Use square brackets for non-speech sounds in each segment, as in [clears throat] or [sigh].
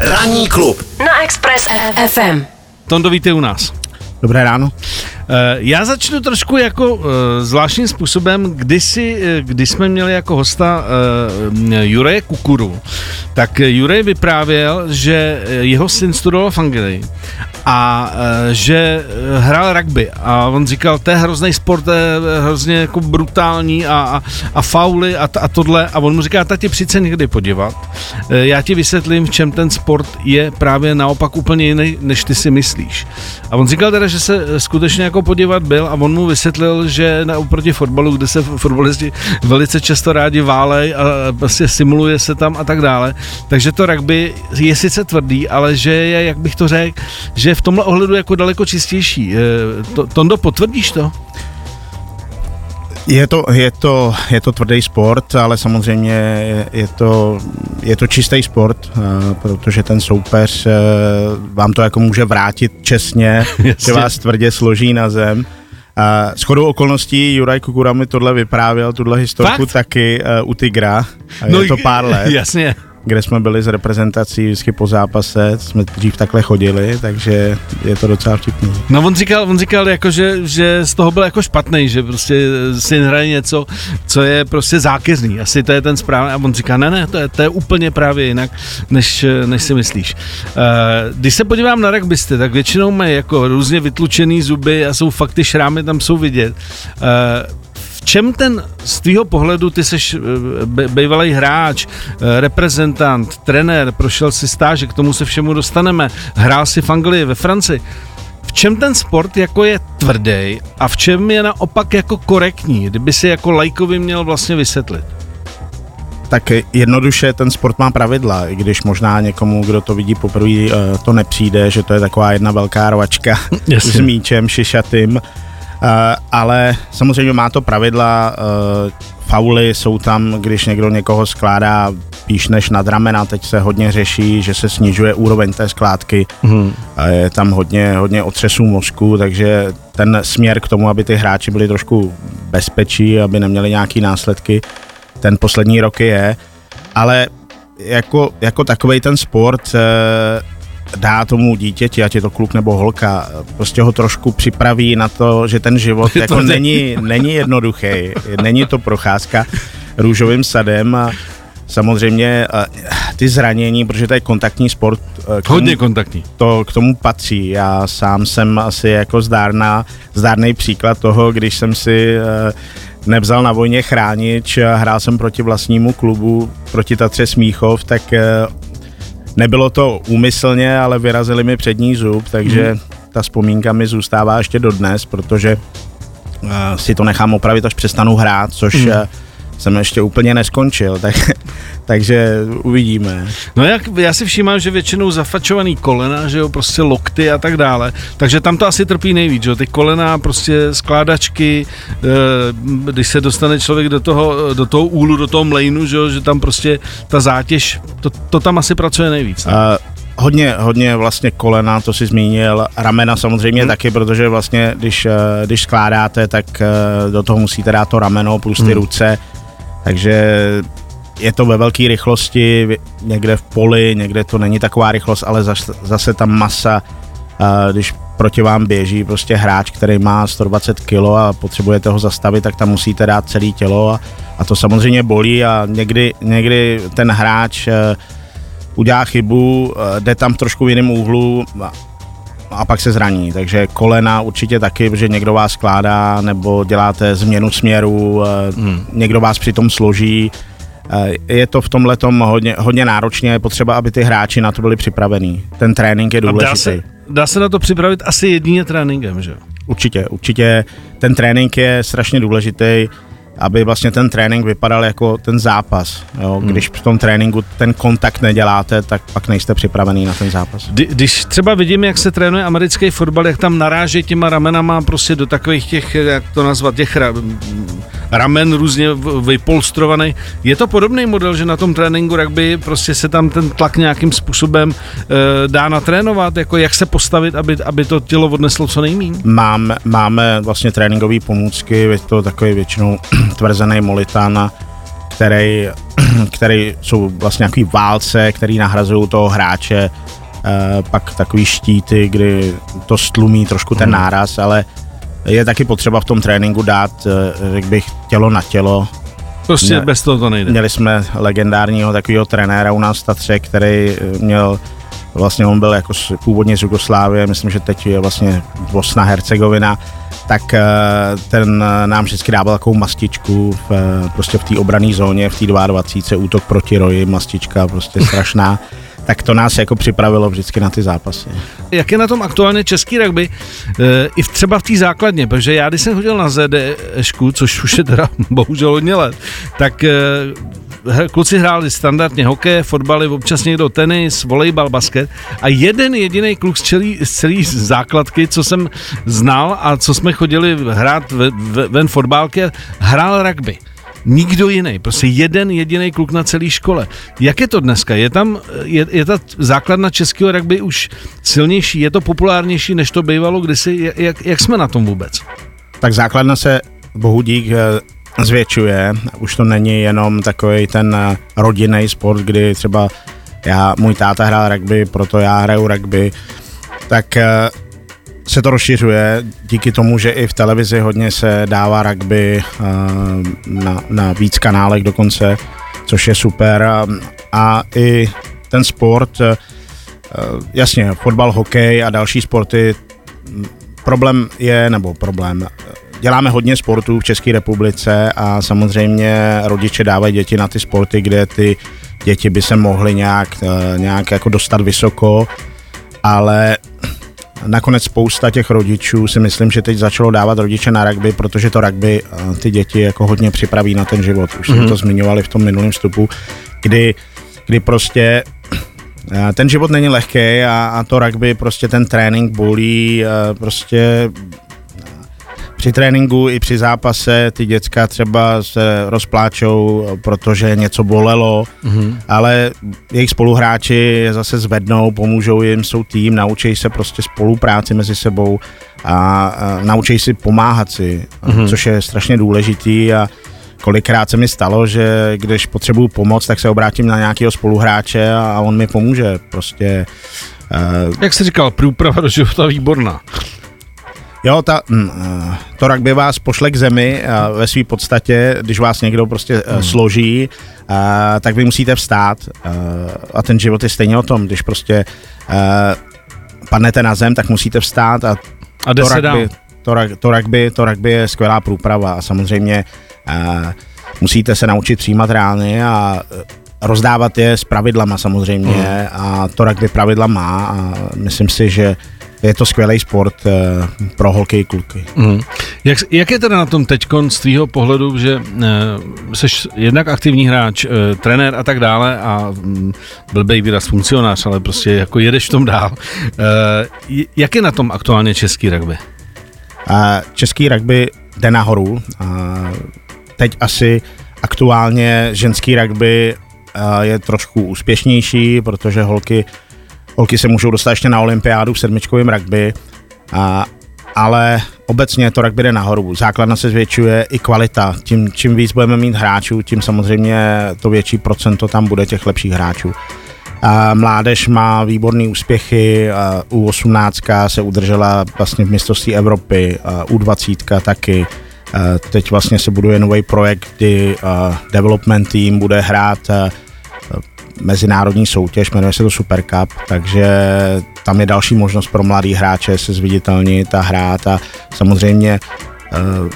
Ranní klub na Express FM. Tondo, víte u nás. Dobré ráno. Eh, já začnu trošku jako uh, zvláštním způsobem, kdysi, eh, když jsme měli jako hosta uh, Jure Kukuru, tak Jure vyprávěl, že jeho syn studoval v Anglii a že hrál rugby. A on říkal, to je hrozný sport, to je hrozně jako brutální a, a, a fauly a, a tohle. A on mu říká, tati přijď se někdy podívat, já ti vysvětlím, v čem ten sport je právě naopak úplně jiný, než ty si myslíš. A on říkal teda, že se skutečně jako podívat byl a on mu vysvětlil, že na oproti fotbalu, kde se fotbalisti velice často rádi válej a prostě simuluje se tam a tak dále, takže to rugby je sice tvrdý, ale že je, jak bych to řekl, že v tomhle ohledu jako daleko čistější. To, Tondo, potvrdíš to? Je to, je, to, je to tvrdý sport, ale samozřejmě je to, je to čistý sport, eh, protože ten soupeř eh, vám to jako může vrátit čestně, [laughs] že vás tvrdě složí na zem. A s chodou okolností Juraj Kukura mi tohle vyprávěl, tuhle historku Fakt? taky uh, u Tigra. No, je to pár let. Jasně kde jsme byli s reprezentací vždycky po zápase, jsme dřív takhle chodili, takže je to docela vtipný. No on říkal, on říkal jako, že, že z toho byl jako špatný, že prostě si hraje něco, co je prostě zákeřný, asi to je ten správný a on říká, ne, ne, to je, to je úplně právě jinak, než, než si myslíš. Uh, když se podívám na rugbysty, tak většinou mají jako různě vytlučený zuby a jsou fakt ty šrámy tam jsou vidět. Čem ten z tvýho pohledu, ty seš eh, bývalý hráč, eh, reprezentant, trenér, prošel si stáže, k tomu se všemu dostaneme, hrál si v Anglii, ve Francii, v čem ten sport jako je tvrdý a v čem je naopak jako korektní, kdyby si jako lajkovi měl vlastně vysvětlit? Tak jednoduše ten sport má pravidla, i když možná někomu, kdo to vidí poprvé, eh, to nepřijde, že to je taková jedna velká rovačka s míčem šišatým ale samozřejmě má to pravidla, uh, fauly jsou tam, když někdo někoho skládá píš než nad ramena, teď se hodně řeší, že se snižuje úroveň té skládky, hmm. je tam hodně, hodně otřesů mozku, takže ten směr k tomu, aby ty hráči byli trošku bezpečí, aby neměli nějaký následky, ten poslední roky je, ale jako, jako takový ten sport eh, dá tomu dítěti, ať je to kluk nebo holka, prostě ho trošku připraví na to, že ten život [laughs] jako není, není jednoduchý, není to procházka růžovým sadem a samozřejmě ty zranění, protože to je kontaktní sport. K tomu, Hodně kontaktní. To k tomu patří. Já sám jsem asi jako zdárná, zdárný příklad toho, když jsem si e, nevzal na vojně chránič, hrál jsem proti vlastnímu klubu, proti Tatře Smíchov, tak Nebylo to úmyslně, ale vyrazili mi přední zub, takže hmm. ta vzpomínka mi zůstává ještě dodnes, protože uh, si to nechám opravit, až přestanu hrát, což hmm. Jsem ještě úplně neskončil, tak, [laughs] takže uvidíme. No jak, já si všímám, že většinou zafačovaný kolena, že jo, prostě lokty a tak dále, takže tam to asi trpí nejvíc, že jo, ty kolena, prostě skládačky, eh, když se dostane člověk do toho, do toho úlu, do toho mlejnu, že jo, že tam prostě ta zátěž, to, to tam asi pracuje nejvíc. Ne? Uh, hodně, hodně vlastně kolena, to si zmínil, ramena samozřejmě hmm. taky, protože vlastně, když, eh, když skládáte, tak do toho musíte dát to rameno plus ty hmm. ruce, takže je to ve velké rychlosti, někde v poli, někde to není taková rychlost, ale zase, zase ta masa, když proti vám běží prostě hráč, který má 120 kg a potřebujete ho zastavit, tak tam musíte dát celé tělo a, a to samozřejmě bolí a někdy, někdy ten hráč e, udělá chybu, e, jde tam trošku v jiném úhlu a pak se zraní. Takže kolena určitě taky, protože někdo vás skládá nebo děláte změnu směru, eh, hmm. někdo vás přitom složí. Eh, je to v tomhle hodně, hodně náročně, je potřeba, aby ty hráči na to byli připravení. Ten trénink je důležitý. Dá se, dá se na to připravit asi jedině tréninkem, že Určitě, určitě. Ten trénink je strašně důležitý aby vlastně ten trénink vypadal jako ten zápas. Jo? Hmm. Když v tom tréninku ten kontakt neděláte, tak pak nejste připravený na ten zápas. Když třeba vidím, jak se trénuje americký fotbal, jak tam naráží těma ramenama prostě do takových těch, jak to nazvat, těch ramen různě vypolstrovaný. Je to podobný model, že na tom tréninku rugby prostě se tam ten tlak nějakým způsobem e, dá natrénovat, jako jak se postavit, aby, aby to tělo odneslo co nejméně? Mám, máme vlastně tréninkové pomůcky, je to takový většinou tvrzený molitán, který [clears throat] které jsou vlastně nějaký válce, který nahrazují toho hráče, uh, pak takový štíty, kdy to stlumí trošku ten hmm. náraz, ale je taky potřeba v tom tréninku dát, uh, řekl bych, tělo na tělo, Prostě Mě, bez toho to nejde. Měli jsme legendárního takového trenéra u nás v Tatře, který měl vlastně on byl jako původně z Jugoslávie, myslím, že teď je vlastně Bosna Hercegovina, tak eh, ten eh, nám vždycky dával takovou mastičku v, eh, prostě v té obrané zóně, v té 22. útok proti roji, mastička prostě [laughs] strašná. tak to nás jako připravilo vždycky na ty zápasy. Jak je na tom aktuálně český rugby, e, i třeba v té základně, protože já když jsem chodil na ZDŠku, což už je teda [laughs] bohužel hodně let, tak e, kluci hráli standardně hokej, fotbaly, občas někdo tenis, volejbal, basket a jeden jediný kluk z celý, z celý základky, co jsem znal a co jsme chodili hrát ven fotbálky, hrál rugby nikdo jiný, prostě jeden jediný kluk na celé škole. Jak je to dneska? Je tam, je, je ta základna českého rugby už silnější, je to populárnější, než to bývalo kdysi? Jak, jak jsme na tom vůbec? Tak základna se bohu dík eh, zvětšuje. Už to není jenom takový ten eh, rodinný sport, kdy třeba já, můj táta hrál rugby, proto já hraju rugby, tak eh, se to rozšiřuje. Díky tomu, že i v televizi hodně se dává rugby eh, na, na víc kanálech dokonce, což je super. A, a i ten sport, jasně, fotbal, hokej a další sporty, problém je, nebo problém, děláme hodně sportů v České republice a samozřejmě rodiče dávají děti na ty sporty, kde ty děti by se mohly nějak, eh, nějak jako dostat vysoko, ale nakonec spousta těch rodičů si myslím, že teď začalo dávat rodiče na rugby, protože to rugby eh, ty děti jako hodně připraví na ten život. Už mm-hmm. jsme to zmiňovali v tom minulém vstupu, kdy, kdy prostě eh, ten život není lehký a, a to rugby, prostě ten trénink bolí, prostě při tréninku i při zápase ty děcka třeba se rozpláčou, protože něco bolelo, mm-hmm. ale jejich spoluhráči je zase zvednou, pomůžou jim, jsou tým, naučí se prostě spolupráci mezi sebou a, a naučí si pomáhat si, mm-hmm. což je strašně důležitý a kolikrát se mi stalo, že když potřebuju pomoc, tak se obrátím na nějakého spoluhráče a on mi pomůže. Prostě Uh, Jak jsi říkal, průprava do života výborná. Jo, ta, mm, eh, to rugby vás pošle k zemi eh, ve své podstatě, když vás někdo prostě hmm. složí, tak vy musíte vstát a ten život je stejně o tom, když prostě padnete na zem, tak musíte vstát a, a to, rugby, to, to, rugby, to rugby je skvělá průprava a samozřejmě musíte se naučit přijímat rány a rozdávat je s pravidlama samozřejmě hmm. a to rugby pravidla má a myslím si, že je to skvělý sport uh, pro holky i kluky. Mm. Jak, jak je teda na tom teď z tvýho pohledu, že jsi jednak aktivní hráč, uh, trenér a tak dále a um, blbej výraz funkcionář, ale prostě jako jedeš v tom dál. Jak je na tom aktuálně český rugby? Český rugby jde nahoru. Teď asi aktuálně ženský rugby je trošku úspěšnější, protože holky holky se můžou dostat ještě na olympiádu v sedmičkovém rugby, a, ale obecně to rugby jde nahoru. Základna se zvětšuje i kvalita. Tím, čím víc budeme mít hráčů, tím samozřejmě to větší procento tam bude těch lepších hráčů. A mládež má výborné úspěchy, U18 se udržela vlastně v mistrovství Evropy, U20 taky. Teď vlastně se buduje nový projekt, kdy development team bude hrát mezinárodní soutěž, jmenuje se to Super Cup, takže tam je další možnost pro mladý hráče se zviditelnit a hrát a samozřejmě uh,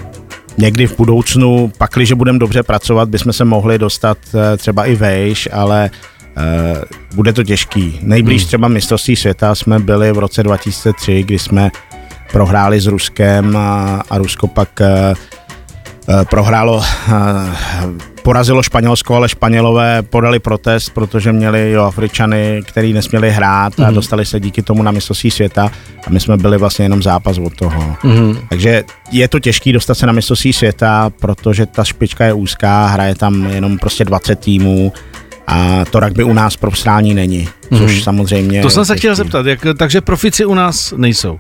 někdy v budoucnu, pakliže budeme dobře pracovat, bychom se mohli dostat uh, třeba i vejš, ale uh, bude to těžký. Nejblíž hmm. třeba mistrovství světa jsme byli v roce 2003, kdy jsme prohráli s Ruskem a, a Rusko pak Eh, prohrálo, eh, porazilo Španělsko, ale Španělové podali protest, protože měli jo, Afričany, který nesměli hrát a mm. dostali se díky tomu na mistrovství světa a my jsme byli vlastně jenom zápas od toho. Mm. Takže je to těžké dostat se na mistrovství světa, protože ta špička je úzká, hraje tam jenom prostě 20 týmů a to rugby u nás profesionální není, což hmm. samozřejmě... To jsem se chtěl zeptat, jak, takže profici u nás nejsou?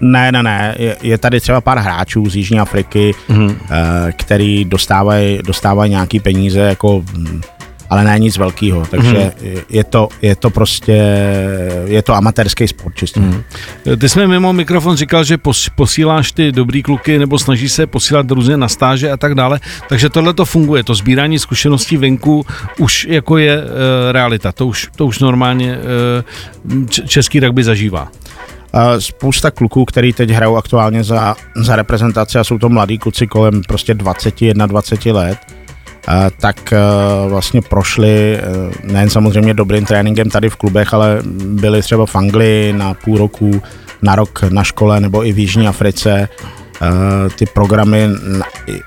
Ne, ne, ne, je, je tady třeba pár hráčů z Jižní Afriky, hmm. který dostávají dostávaj nějaký peníze jako ale ne nic velkého, takže mm-hmm. je, to, je to prostě, je to amatérský sport čistě. Mm. Ty jsme mimo mikrofon říkal, že posíláš ty dobrý kluky nebo snažíš se posílat různě na stáže a tak dále, takže tohle to funguje, to sbírání zkušeností venku už jako je uh, realita, to už, to už normálně uh, český rugby zažívá spousta kluků, který teď hrajou aktuálně za, za reprezentaci a jsou to mladí kluci kolem prostě 20, 21 let, tak e, vlastně prošli e, nejen samozřejmě dobrým tréninkem tady v klubech, ale byli třeba v Anglii na půl roku, na rok na škole nebo i v Jižní Africe. Ty programy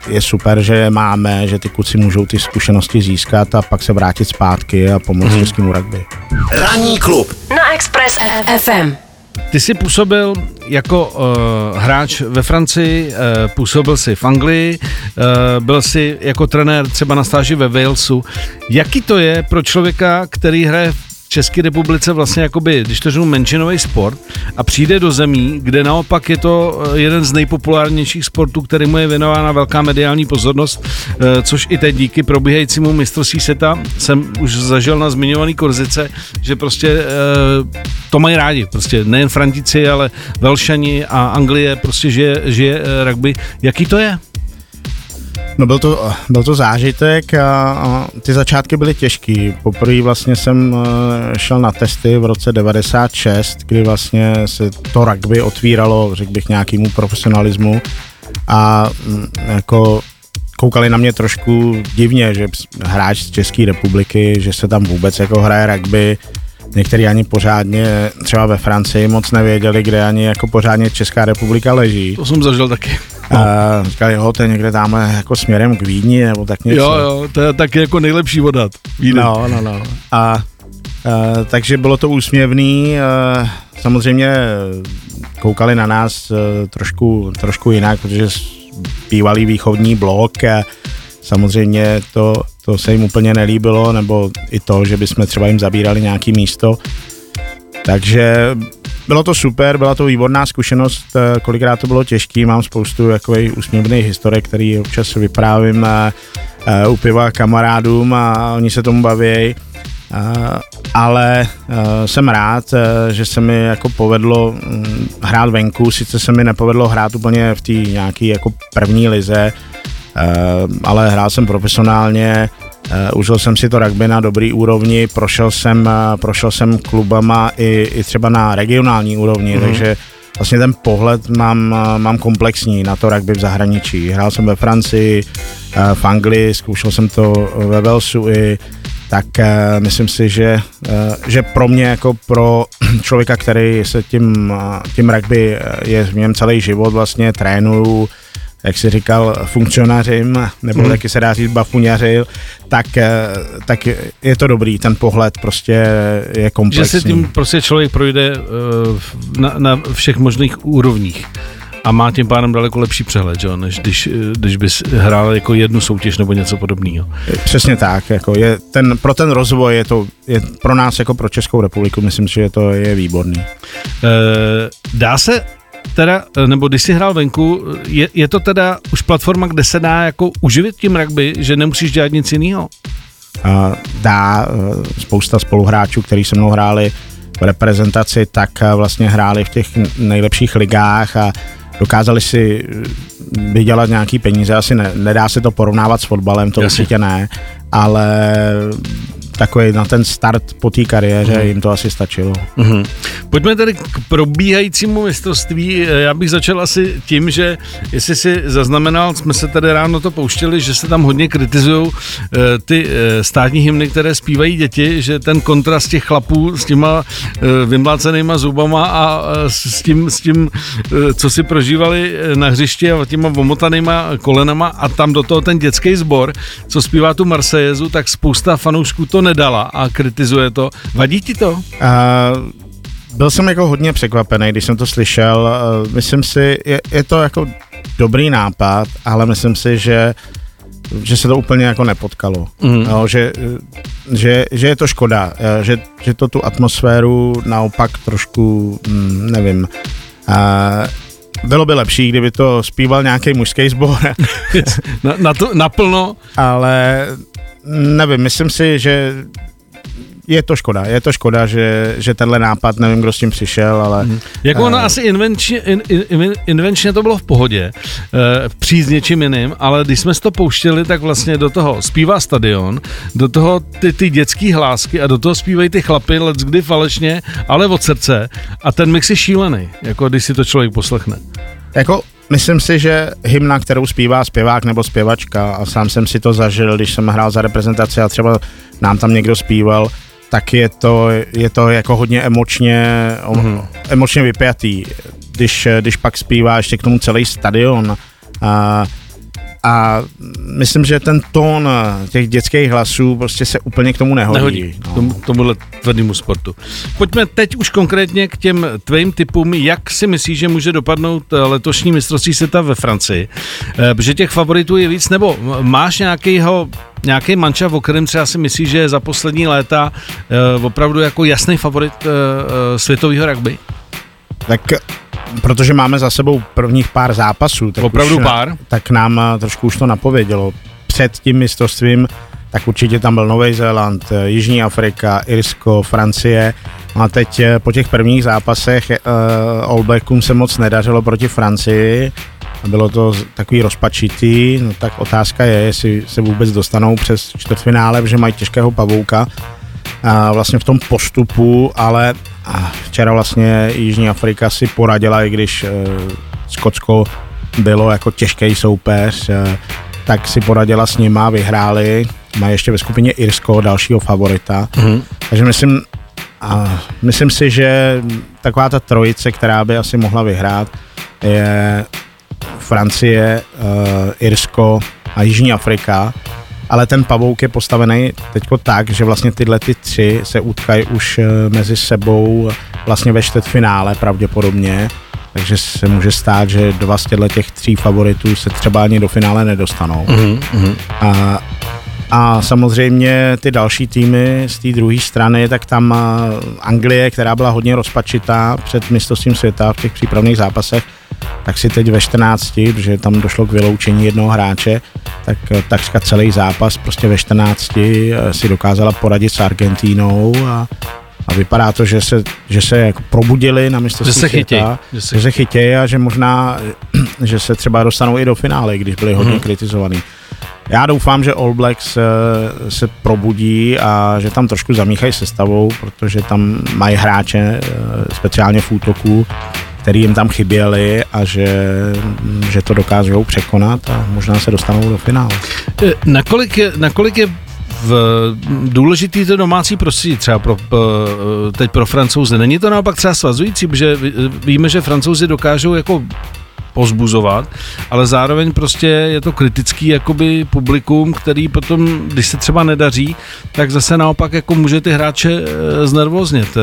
je super, že je máme, že ty kluci můžou ty zkušenosti získat a pak se vrátit zpátky a pomoct mm-hmm. českému rugby. Ranní klub na Express FM. Ty jsi působil jako uh, hráč ve Francii, uh, působil jsi v Anglii, uh, byl jsi jako trenér třeba na stáži ve Walesu. Jaký to je pro člověka, který hraje v České republice vlastně jakoby, když to řeknu, menšinový sport a přijde do zemí, kde naopak je to eh, jeden z nejpopulárnějších sportů, který mu je věnována velká mediální pozornost, eh, což i teď díky probíhajícímu mistrovství seta jsem už zažil na zmiňovaný Korzice, že prostě eh, to mají rádi, prostě nejen Frantici, ale Velšani a Anglie prostě žije, žije rugby. Jaký to je? No byl to, byl to zážitek a, a ty začátky byly těžký. Poprvé vlastně jsem eh, šel na testy v roce 96, kdy vlastně se to rugby otvíralo, řekl bych, nějakému profesionalismu a mm, jako koukali na mě trošku divně, že hráč z České republiky, že se tam vůbec jako hraje rugby, Někteří ani pořádně, třeba ve Francii moc nevěděli, kde ani jako pořádně Česká republika leží. To jsem zažil taky. No. A říkali, jo, to je někde tam jako směrem k Vídni, nebo tak něco. Jo, jo, to je taky jako nejlepší vodat. Vídni. No, no, no. A, a takže bylo to úsměvný. A, samozřejmě koukali na nás e, trošku, trošku jinak, protože bývalý východní blok a samozřejmě to, to se jim úplně nelíbilo, nebo i to, že bychom třeba jim zabírali nějaký místo. Takže bylo to super, byla to výborná zkušenost, eh, kolikrát to bylo těžký, mám spoustu úsměvných historek, který občas vyprávím eh, eh, u piva kamarádům a oni se tomu baví. ale jsem rád, že se mi jako povedlo mm, hrát venku, sice se mi nepovedlo hrát úplně v té nějaké jako první lize, ale hrál jsem profesionálně, Uh, užil jsem si to rugby na dobrý úrovni, prošel jsem, uh, prošel jsem klubama i, i třeba na regionální úrovni, mm-hmm. takže vlastně ten pohled mám, uh, mám komplexní na to rugby v zahraničí. Hrál jsem ve Francii, uh, v Anglii, zkoušel jsem to ve Walesu i tak uh, myslím si, že, uh, že pro mě jako pro [clears throat] člověka, který se tím, uh, tím rugby je v něm celý život vlastně trénuju, jak si říkal, funkcionařím, nebo hmm. taky se dá říct bafuňaři, tak, eh, tak je to dobrý, ten pohled prostě je komplexní. Že se tím prostě člověk projde eh, na, na všech možných úrovních a má tím pádem daleko lepší přehled, že? než když, eh, když bys hrál jako jednu soutěž nebo něco podobného. Přesně tak, jako je ten, pro ten rozvoj je to je pro nás jako pro Českou republiku, myslím si, že to je výborný. E, dá se teda, nebo když jsi hrál venku, je, je to teda už platforma, kde se dá jako uživit tím rugby, že nemusíš dělat nic jiného? Uh, dá, uh, spousta spoluhráčů, kteří se mnou hráli v reprezentaci, tak uh, vlastně hráli v těch nejlepších ligách a dokázali si vydělat nějaký peníze, asi ne, nedá se to porovnávat s fotbalem, to Jasně. určitě ne, ale takový na ten start po té kariéře mm. jim to asi stačilo. Mm. Pojďme tedy k probíhajícímu mistrovství. Já bych začal asi tím, že jestli si zaznamenal, jsme se tady ráno to pouštěli, že se tam hodně kritizují eh, ty eh, státní hymny, které zpívají děti, že ten kontrast těch chlapů s těma eh, vymlácenýma zubama a s tím, s tím co si prožívali na hřišti a těma omotanýma kolenama a tam do toho ten dětský sbor, co zpívá tu Marsejezu, tak spousta fanoušků to nedala a kritizuje to. Vadí ti to? Uh, byl jsem jako hodně překvapený, když jsem to slyšel. Uh, myslím si, je, je to jako dobrý nápad, ale myslím si, že že se to úplně jako nepotkalo. Mm. No, že, že, že je to škoda, že, že to tu atmosféru naopak trošku, hm, nevím, uh, bylo by lepší, kdyby to zpíval nějaký mužský sbor. [laughs] na, na to, naplno. Ale nevím, myslím si, že je to škoda, je to škoda, že, že tenhle nápad, nevím, kdo s tím přišel, ale... Hmm. Jako ono uh, asi invenčně, in, in, invenčně to bylo v pohodě, uh, přijít s něčím jiným, ale když jsme to pouštěli, tak vlastně do toho zpívá stadion, do toho ty, ty dětský hlásky a do toho zpívají ty chlapy, let's kdy falešně, ale od srdce a ten mix je šílený, jako když si to člověk poslechne. Jako Myslím si, že hymna, kterou zpívá zpěvák nebo zpěvačka, a sám jsem si to zažil, když jsem hrál za reprezentaci a třeba nám tam někdo zpíval, tak je to, je to jako hodně emočně, mm-hmm. emočně vypjatý. Když, když pak zpívá ještě k tomu celý stadion, a, a myslím, že ten tón těch dětských hlasů prostě se úplně k tomu nehodí. nehodí no. tomu, tomuhle tvrdému sportu. Pojďme teď už konkrétně k těm tvým typům. Jak si myslíš, že může dopadnout letošní mistrovství světa ve Francii? Eh, protože těch favoritů je víc, nebo máš nějakýho nějaký manča, o kterém třeba si myslíš, že je za poslední léta uh, opravdu jako jasný favorit světového rugby? Tak protože máme za sebou prvních pár zápasů, tak, Opravdu už, pár? tak nám trošku už to napovědělo. Před tím mistrovstvím tak určitě tam byl Nový Zéland, Jižní Afrika, Irsko, Francie. A teď po těch prvních zápasech uh, All Blackům se moc nedařilo proti Francii bylo to takový rozpačitý, no tak otázka je, jestli se vůbec dostanou přes čtvrtfinále, protože mají těžkého pavouka vlastně v tom postupu, ale včera vlastně Jižní Afrika si poradila, i když e, Skotsko bylo jako těžký soupeř, e, tak si poradila s nima, vyhráli, mají ještě ve skupině Irsko, dalšího favorita, mm-hmm. takže myslím, a myslím si, že taková ta trojice, která by asi mohla vyhrát, je Francie, uh, Irsko a Jižní Afrika, ale ten pavouk je postavený teďko tak, že vlastně tyhle ty tři se utkají už uh, mezi sebou vlastně ve čtvrtfinále pravděpodobně, takže se může stát, že dva z těch tří favoritů se třeba ani do finále nedostanou. Mm-hmm. A, a samozřejmě ty další týmy z té druhé strany, tak tam eh, Anglie, která byla hodně rozpačitá před mistrovstvím světa v těch přípravných zápasech, tak si teď ve 14, protože tam došlo k vyloučení jednoho hráče, tak eh, takřka celý zápas prostě ve 14 eh, si dokázala poradit s Argentínou a, a vypadá to, že se, že se jako probudili na mistrovství že se chytěj, že se, že se chytějí a že možná, že se třeba dostanou i do finále, když byli hodně hmm. kritizovaný. Já doufám, že All Blacks se, eh, se probudí a že tam trošku zamíchají sestavou, protože tam mají hráče speciálně v útoku, který jim tam chyběly a že, že to dokážou překonat a možná se dostanou do finále. Eh, nakolik je, nakolik je v důležitý to domácí prostředí třeba pro, eh, teď pro francouze. Není to naopak třeba svazující, protože víme, že francouzi dokážou jako pozbuzovat, ale zároveň prostě je to kritický jakoby publikum, který potom, když se třeba nedaří, tak zase naopak jako může ty hráče eh, znervoznět.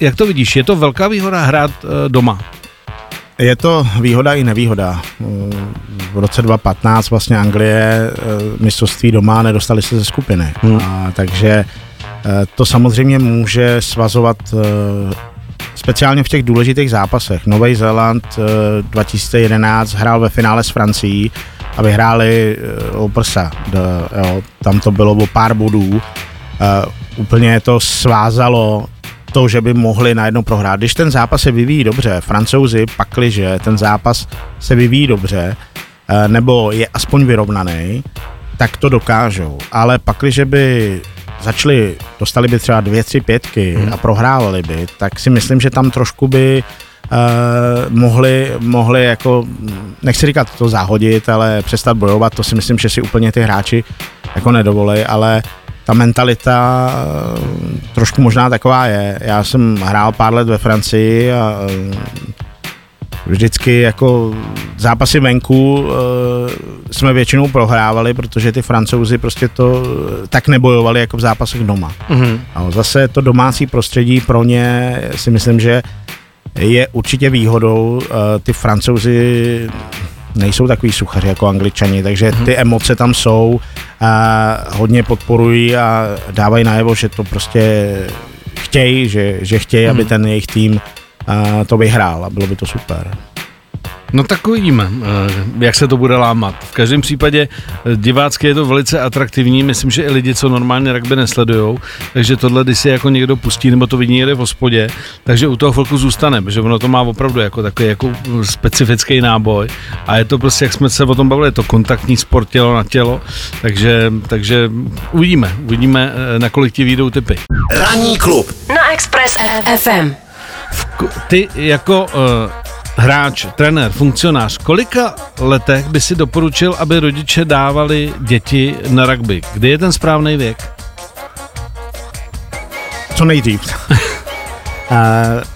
Jak to vidíš? Je to velká výhoda hrát doma? Je to výhoda i nevýhoda. V roce 2015 vlastně Anglie eh, mistrovství doma nedostali se ze skupiny. Hmm. A, takže eh, to samozřejmě může svazovat eh, speciálně v těch důležitých zápasech. Nový Zéland 2011 hrál ve finále s Francií a vyhráli o prsa. Tam to bylo o pár bodů. Úplně to svázalo to, že by mohli najednou prohrát. Když ten zápas se vyvíjí dobře, francouzi pakliže ten zápas se vyvíjí dobře, eh, nebo je aspoň vyrovnaný, tak to dokážou. Ale pakliže by začali, dostali by třeba dvě, tři pětky hmm. a prohrávali by, tak si myslím, že tam trošku by uh, mohli, mohli jako, nechci říkat to zahodit, ale přestat bojovat, to si myslím, že si úplně ty hráči jako nedovolí, ale ta mentalita eh, trošku možná taková je. Já jsem hrál pár let ve Francii a eh, vždycky jako zápasy venku eh, jsme většinou prohrávali, protože ty francouzi prostě to tak nebojovali jako v zápasech doma. Mm-hmm. A zase to domácí prostředí pro ně si myslím, že je určitě výhodou. Ty francouzi nejsou takový suchaři jako angličani, takže mhm. ty emoce tam jsou a hodně podporují a dávají najevo, že to prostě chtějí, že, že chtějí, aby mhm. ten jejich tým a to vyhrál a bylo by to super. No tak uvidíme, eh, jak se to bude lámat. V každém případě eh, divácky je to velice atraktivní, myslím, že i lidi, co normálně rugby nesledujou, takže tohle, když si jako někdo pustí, nebo to vidí někde v hospodě, takže u toho chvilku zůstane, protože ono to má opravdu jako takový jako specifický náboj a je to prostě, jak jsme se o tom bavili, je to kontaktní sport tělo na tělo, takže, takže uvidíme, uvidíme, eh, na kolik ti výjdou typy. Ranní klub na Express FM. Ty jako uh, hráč, trenér, funkcionář, kolika letech by si doporučil, aby rodiče dávali děti na rugby? Kdy je ten správný věk? Co nejdřív. [laughs]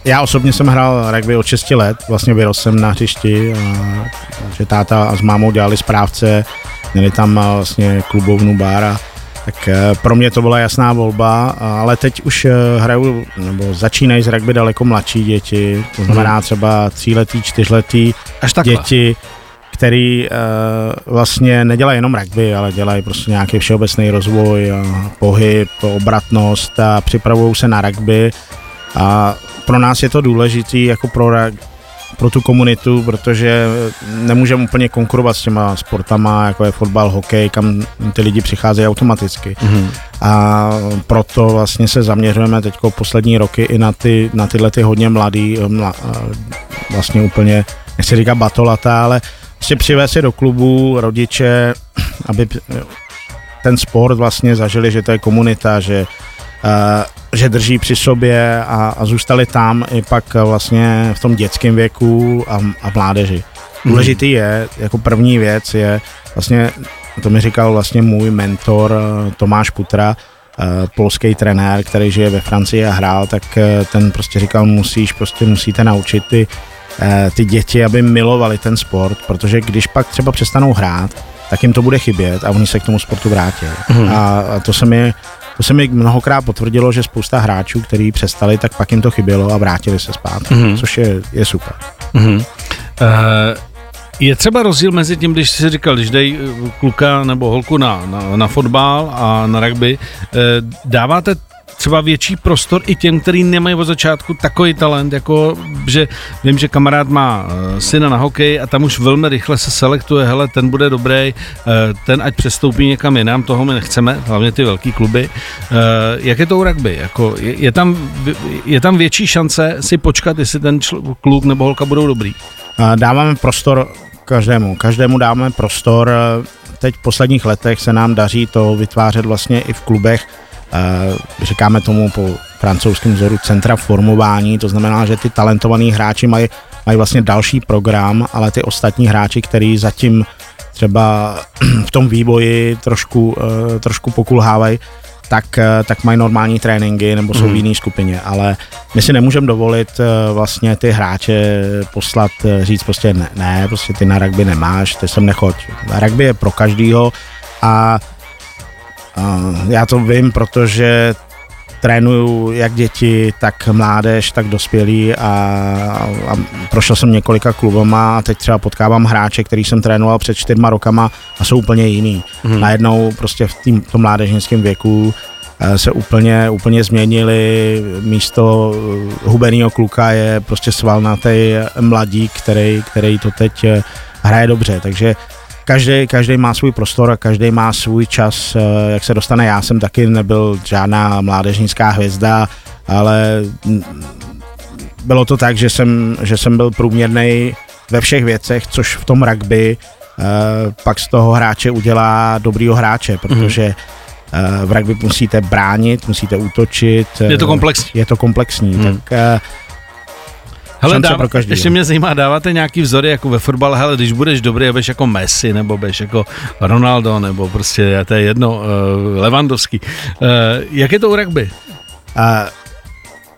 Já osobně jsem hrál rugby od 6 let, vlastně vyrostl jsem na hřišti, že táta s mámou dělali správce, měli tam vlastně klubovnu bar a tak eh, pro mě to byla jasná volba, ale teď už eh, hraju, nebo začínají z rugby daleko mladší děti, to znamená hmm. třeba tříletý, čtyřletý Až děti, který uh, vlastně nedělají jenom rugby, ale dělají prostě nějaký všeobecný rozvoj, a pohyb, obratnost a připravují se na rugby. A pro nás je to důležitý jako pro pro tu komunitu, protože nemůžeme úplně konkurovat s těma sportama, jako je fotbal, hokej, kam ty lidi přicházejí automaticky. Mm-hmm. A proto vlastně se zaměřujeme teď poslední roky i na, ty, na tyhle ty hodně mladý, mla, vlastně úplně, nechci říkat batolata, ale prostě přivést je do klubu rodiče, aby ten sport vlastně zažili, že to je komunita, že uh, že drží při sobě a, a zůstali tam i pak vlastně v tom dětském věku a, a mládeži. Mhm. Důležitý je, jako první věc je vlastně, to mi říkal vlastně můj mentor eh, Tomáš Putra, eh, polský trenér, který žije ve Francii a hrál, tak eh, ten prostě říkal, musíš, prostě musíte naučit ty, ty děti, aby milovali ten sport, protože když pak třeba přestanou hrát, tak jim to bude chybět a oni se k tomu sportu vrátí. Mm. A, a to se mi to se mi mnohokrát potvrdilo, že spousta hráčů, kteří přestali, tak pak jim to chybělo a vrátili se zpátky, mm-hmm. což je, je super. Mm-hmm. Uh... Je třeba rozdíl mezi tím, když jsi říkal, když dej eh, kluka nebo holku na, na, na fotbal a na rugby, eh, dáváte třeba větší prostor i těm, kteří nemají od začátku takový talent, jako že vím, že kamarád má uh, syna na hokej a tam už velmi rychle se selektuje, hele, ten bude dobrý, uh, ten ať přestoupí někam jinam, toho my nechceme, hlavně ty velký kluby. Uh, jak je to u rugby? Jako, je, je, tam, je tam větší šance si počkat, jestli ten čl- kluk nebo holka budou dobrý? Dáváme prostor každému, každému dáme prostor. Teď v posledních letech se nám daří to vytvářet vlastně i v klubech, říkáme tomu po francouzském vzoru centra formování, to znamená, že ty talentovaní hráči mají, mají vlastně další program, ale ty ostatní hráči, který zatím třeba [clears throat] v tom vývoji trošku, eh, trošku pokulhávají, tak, eh, tak mají normální tréninky nebo jsou v mhm. jiné skupině, ale my si nemůžeme dovolit eh, vlastně ty hráče poslat, říct prostě ne, ne, prostě ty na rugby nemáš, ty sem nechoď. Rugby je pro každýho a já to vím, protože trénuju jak děti, tak mládež, tak dospělí a, a prošel jsem několika klubama a teď třeba potkávám hráče, který jsem trénoval před čtyřma rokama a jsou úplně jiný. Hmm. Najednou prostě v tým, tom mládežnickém věku eh, se úplně, úplně změnili. Místo eh, hubeného kluka je prostě svalnatý mladík, který, který to teď eh, hraje dobře. Takže každý, každý má svůj prostor a každý má svůj čas, eh, jak se dostane. Já jsem taky nebyl žádná mládežnická hvězda, ale bylo to tak, že jsem, že jsem byl průměrný ve všech věcech, což v tom rugby uh, pak z toho hráče udělá dobrýho hráče, protože uh, v rugby musíte bránit, musíte útočit. Je to komplexní. Je to komplexní, hmm. tak Hele, dáv, pro každý, ještě mě zajímá, dáváte nějaký vzory jako ve fotbale, hele, když budeš dobrý a budeš jako Messi, nebo budeš jako Ronaldo, nebo prostě, to je jedno, uh, Levandovský. Uh, jak je to u rugby? Uh,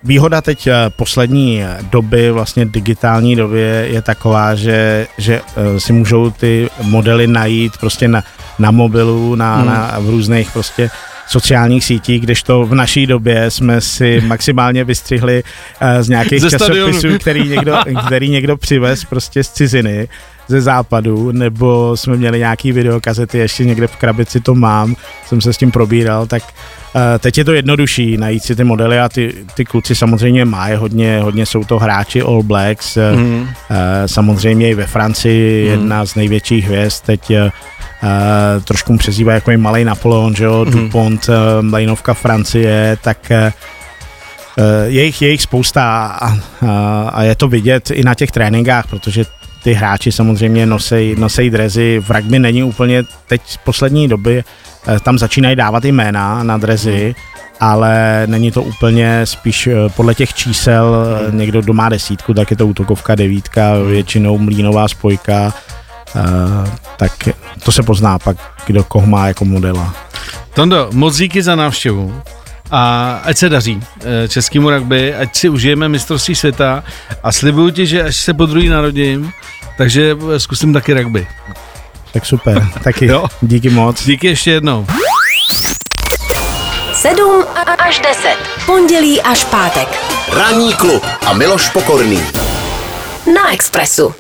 Výhoda teď poslední doby, vlastně digitální době je taková, že, že si můžou ty modely najít prostě na, na mobilu, na, hmm. na v různých prostě sociálních sítích, kdežto v naší době jsme si maximálně vystřihli uh, z nějakých časopisů, který někdo, který někdo přivez prostě z ciziny ze západu, nebo jsme měli nějaký videokazety, ještě někde v krabici to mám, jsem se s tím probíral, tak uh, teď je to jednodušší najít si ty modely a ty, ty kluci samozřejmě mají hodně, hodně jsou to hráči All Blacks, mm. uh, samozřejmě i ve Francii mm. jedna z největších hvězd, teď trošku mu přezývá jako malý Napoleon, že jo, mm-hmm. DuPont, uh, Mlejnovka Francie, tak uh, je jich, je jich spousta a, a, a je to vidět i na těch tréninkách, protože ty hráči samozřejmě nosej, nosej drezy. V rugby není úplně teď z poslední doby, uh, tam začínají dávat jména na drezy, ale není to úplně spíš podle těch čísel, někdo doma desítku, tak je to útokovka devítka, většinou mlínová spojka, tak to se pozná pak, kdo koho má jako modela. Tondo, moc díky za návštěvu a ať se daří eh, českému rugby, ať si užijeme mistrovství světa a slibuju ti, že až se po druhý narodím, takže zkusím taky rugby. Tak super, [laughs] taky jo? díky moc. Díky ještě jednou. 7 až 10. Pondělí až pátek. Ranní klub a Miloš Pokorný. Na Expressu.